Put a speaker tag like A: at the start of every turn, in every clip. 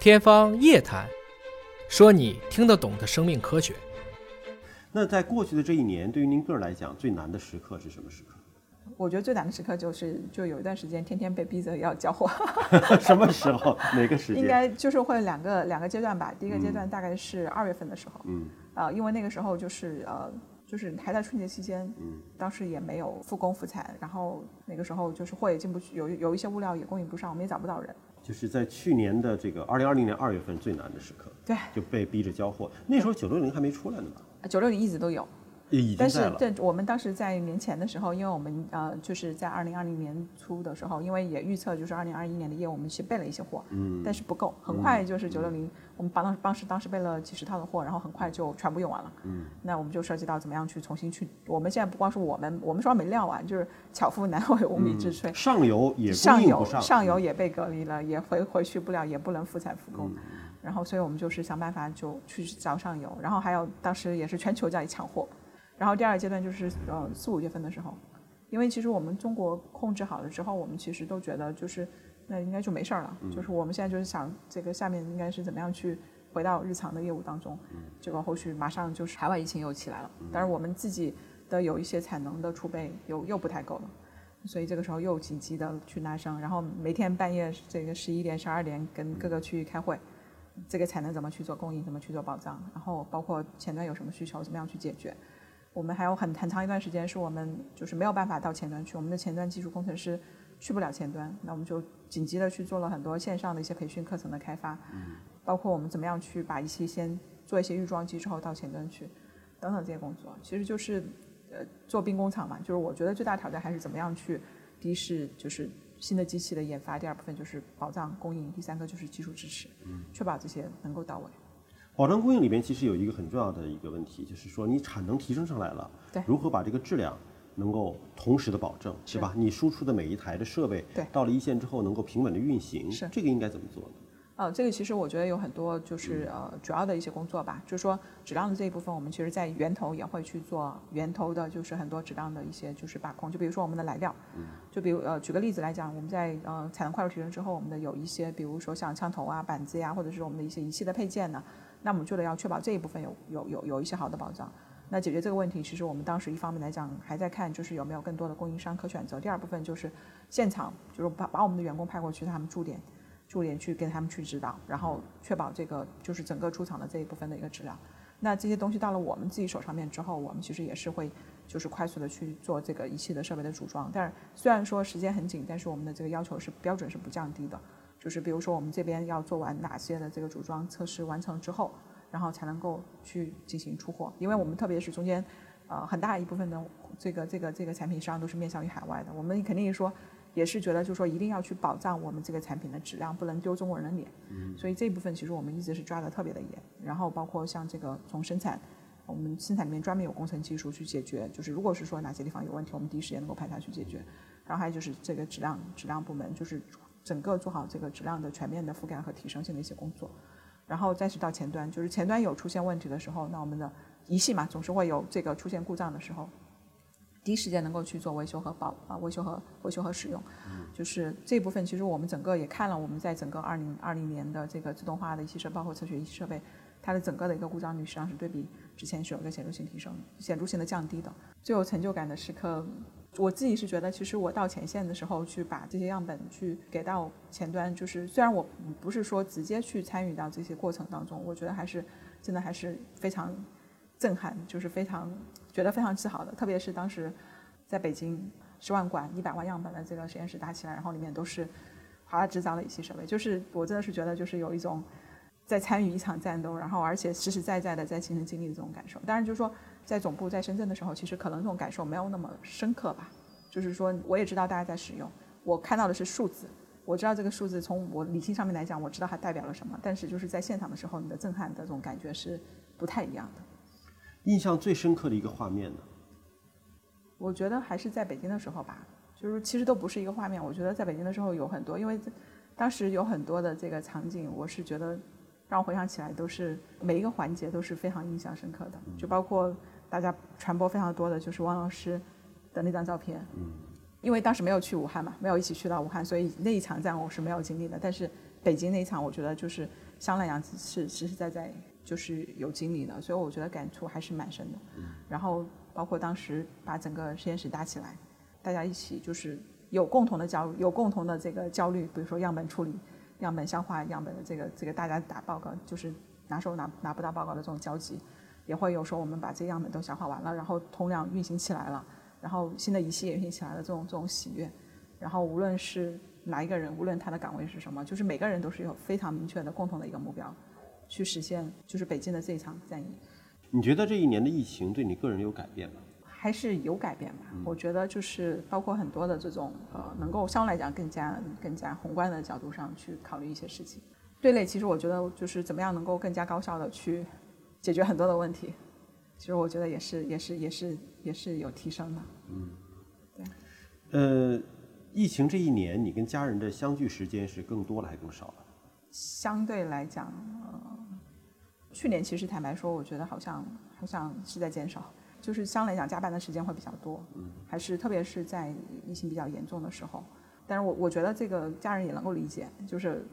A: 天方夜谭，说你听得懂的生命科学。
B: 那在过去的这一年，对于您个人来讲，最难的时刻是什么时刻？
C: 我觉得最难的时刻就是，就有一段时间天天被逼着要交货，
B: 什么时候？哪个时间？
C: 应该就是会两个两个阶段吧。第一个阶段大概是二月份的时候，
B: 嗯
C: 呃，因为那个时候就是呃，就是还在春节期间，
B: 嗯
C: 当时也没有复工复产，然后那个时候就是货也进不去，有有一些物料也供应不上，我们也找不到人。
B: 就是在去年的这个二零二零年二月份最难的时刻，
C: 对，
B: 就被逼着交货。那时候九六零还没出来呢吧？
C: 九六零一直都有，
B: 也已经
C: 但是
B: 在
C: 我们当时在年前的时候，因为我们呃就是在二零二零年初的时候，因为也预测就是二零二一年的业务，我们去备了一些货，
B: 嗯
C: 但是不够，很快就是九六零，我们帮当当时当时备了几十套的货，然后很快就全部用完了。
B: 嗯，
C: 那我们就涉及到怎么样去重新去，我们现在不光是我们，我们说没料完，就是巧妇难为无米之炊。
B: 上游也供
C: 上游
B: 上，
C: 游也被隔离了，也回回去不了，也不能复产复
B: 嗯
C: 工，然后所以我们就是想办法就去找上游，然后还有当时也是全球在抢货，然后第二个阶段就是呃四五月份的时候，因为其实我们中国控制好了之后，我们其实都觉得就是那应该就没事儿了，就是我们现在就是想这个下面应该是怎么样去回到日常的业务当中，结果后续马上就是海外疫情又起来了，但是我们自己的有一些产能的储备又又不太够了。所以这个时候又紧急的去拉升，然后每天半夜这个十一点、十二点跟各个区域开会，这个产能怎么去做供应，怎么去做保障，然后包括前端有什么需求，怎么样去解决。我们还有很很长一段时间是我们就是没有办法到前端去，我们的前端技术工程师去不了前端，那我们就紧急的去做了很多线上的一些培训课程的开发，包括我们怎么样去把一些先做一些预装机之后到前端去，等等这些工作，其实就是呃做兵工厂嘛，就是我觉得最大挑战还是怎么样去，第一是就是新的机器的研发，第二部分就是保障供应，第三个就是技术支持，确保这些能够到位。
B: 保障供应里边其实有一个很重要的一个问题，就是说你产能提升上来了，
C: 对。
B: 如何把这个质量能够同时的保证，
C: 是。
B: 吧？你输出的每一台的设备，
C: 对。
B: 到了一线之后能够平稳的运行，
C: 是。
B: 这个应该怎么做呢？
C: 呃，这个其实我觉得有很多就是呃主要的一些工作吧，就是说质量的这一部分，我们其实在源头也会去做源头的，就是很多质量的一些就是把控，就比如说我们的来料，就比如呃举个例子来讲，我们在呃产能快速提升之后，我们的有一些比如说像枪头啊、板子呀、或者是我们的一些仪器的配件呢，那我们就得要确保这一部分有有有有一些好的保障。那解决这个问题，其实我们当时一方面来讲还在看，就是有没有更多的供应商可选择；第二部分就是现场，就是把把我们的员工派过去，他们驻点驻点去跟他们去指导，然后确保这个就是整个出厂的这一部分的一个质量。那这些东西到了我们自己手上面之后，我们其实也是会就是快速的去做这个仪器的设备的组装。但是虽然说时间很紧，但是我们的这个要求是标准是不降低的。就是比如说我们这边要做完哪些的这个组装测试完成之后，然后才能够去进行出货。因为我们特别是中间，呃，很大一部分的这个这个这个产品实际上都是面向于海外的。我们肯定说也是觉得，就是说一定要去保障我们这个产品的质量，不能丢中国人的脸。所以这一部分其实我们一直是抓得特别的严。然后包括像这个从生产，我们生产里面专门有工程技术去解决，就是如果是说哪些地方有问题，我们第一时间能够派他去解决。然后还有就是这个质量质量部门，就是整个做好这个质量的全面的覆盖和提升性的一些工作。然后再是到前端，就是前端有出现问题的时候，那我们的仪器嘛，总是会有这个出现故障的时候，第一时间能够去做维修和保啊维修和维修和使用，就是这部分其实我们整个也看了，我们在整个二零二零年的这个自动化的一些设备，包括测序仪器设备，它的整个的一个故障率实际上是对比之前是有一个显著性提升、显著性的降低的。最有成就感的时刻，我自己是觉得，其实我到前线的时候去把这些样本去给到前端，就是虽然我不是说直接去参与到这些过程当中，我觉得还是真的还是非常震撼，就是非常觉得非常自豪的。特别是当时在北京十万管一百万样本的这个实验室搭起来，然后里面都是华大制造的仪器设备，就是我真的是觉得就是有一种在参与一场战斗，然后而且实实在在的在亲身经历的这种感受。当然就是说在总部在深圳的时候，其实可能这种感受没有那么深刻吧。就是说我也知道大家在使用，我看到的是数字。我知道这个数字从我理性上面来讲，我知道它代表了什么，但是就是在现场的时候，你的震撼的这种感觉是不太一样的。
B: 印象最深刻的一个画面呢？
C: 我觉得还是在北京的时候吧，就是其实都不是一个画面。我觉得在北京的时候有很多，因为当时有很多的这个场景，我是觉得让我回想起来都是每一个环节都是非常印象深刻的，就包括大家传播非常多的就是汪老师的那张照片，因为当时没有去武汉嘛，没有一起去到武汉，所以那一场战我是没有经历的。但是北京那一场，我觉得就是相来讲是实实在在就是有经历的，所以我觉得感触还是蛮深的。然后包括当时把整个实验室搭起来，大家一起就是有共同的焦有共同的这个焦虑，比如说样本处理、样本消化、样本的这个这个大家打报告，就是拿手拿拿不到报告的这种交集。也会有说我们把这些样本都消化完了，然后通量运行起来了，然后新的仪器也运行起来了，这种这种喜悦。然后无论是哪一个人，无论他的岗位是什么，就是每个人都是有非常明确的共同的一个目标，去实现就是北京的这一场战役。
B: 你觉得这一年的疫情对你个人有改变吗？
C: 还是有改变吧。我觉得就是包括很多的这种呃，能够相对来讲更加更加宏观的角度上去考虑一些事情。对内其实我觉得就是怎么样能够更加高效的去。解决很多的问题，其实我觉得也是也是也是也是有提升的。嗯，对。
B: 呃，疫情这一年，你跟家人的相聚时间是更多了还是更少了？
C: 相对来讲，呃，去年其实坦白说，我觉得好像好像是在减少，就是相对来讲加班的时间会比较多。嗯。还是特别是在疫情比较严重的时候，但是我我觉得这个家人也能够理解，就是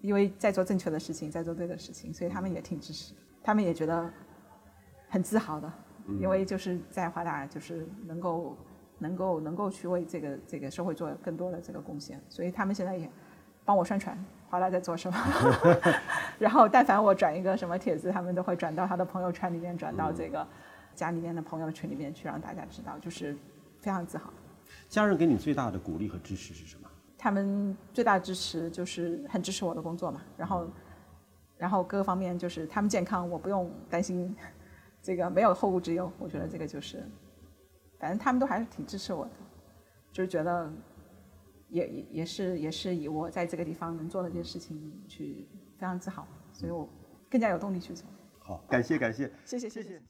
C: 因为在做正确的事情，在做对的事情，所以他们也挺支持。他们也觉得很自豪的，因为就是在华大，就是能够能够能够去为这个这个社会做更多的这个贡献，所以他们现在也帮我宣传华大在做什么。然后，但凡我转一个什么帖子，他们都会转到他的朋友圈里面，转到这个家里面的朋友群里面去，让大家知道，就是非常自豪。
B: 家人给你最大的鼓励和支持是什么？
C: 他们最大的支持就是很支持我的工作嘛，然后。然后各个方面就是他们健康，我不用担心，这个没有后顾之忧。我觉得这个就是，反正他们都还是挺支持我的，就是觉得也也也是也是以我在这个地方能做的这些事情去非常自豪，所以我更加有动力去做。
B: 好，感谢感谢，
C: 谢谢谢谢。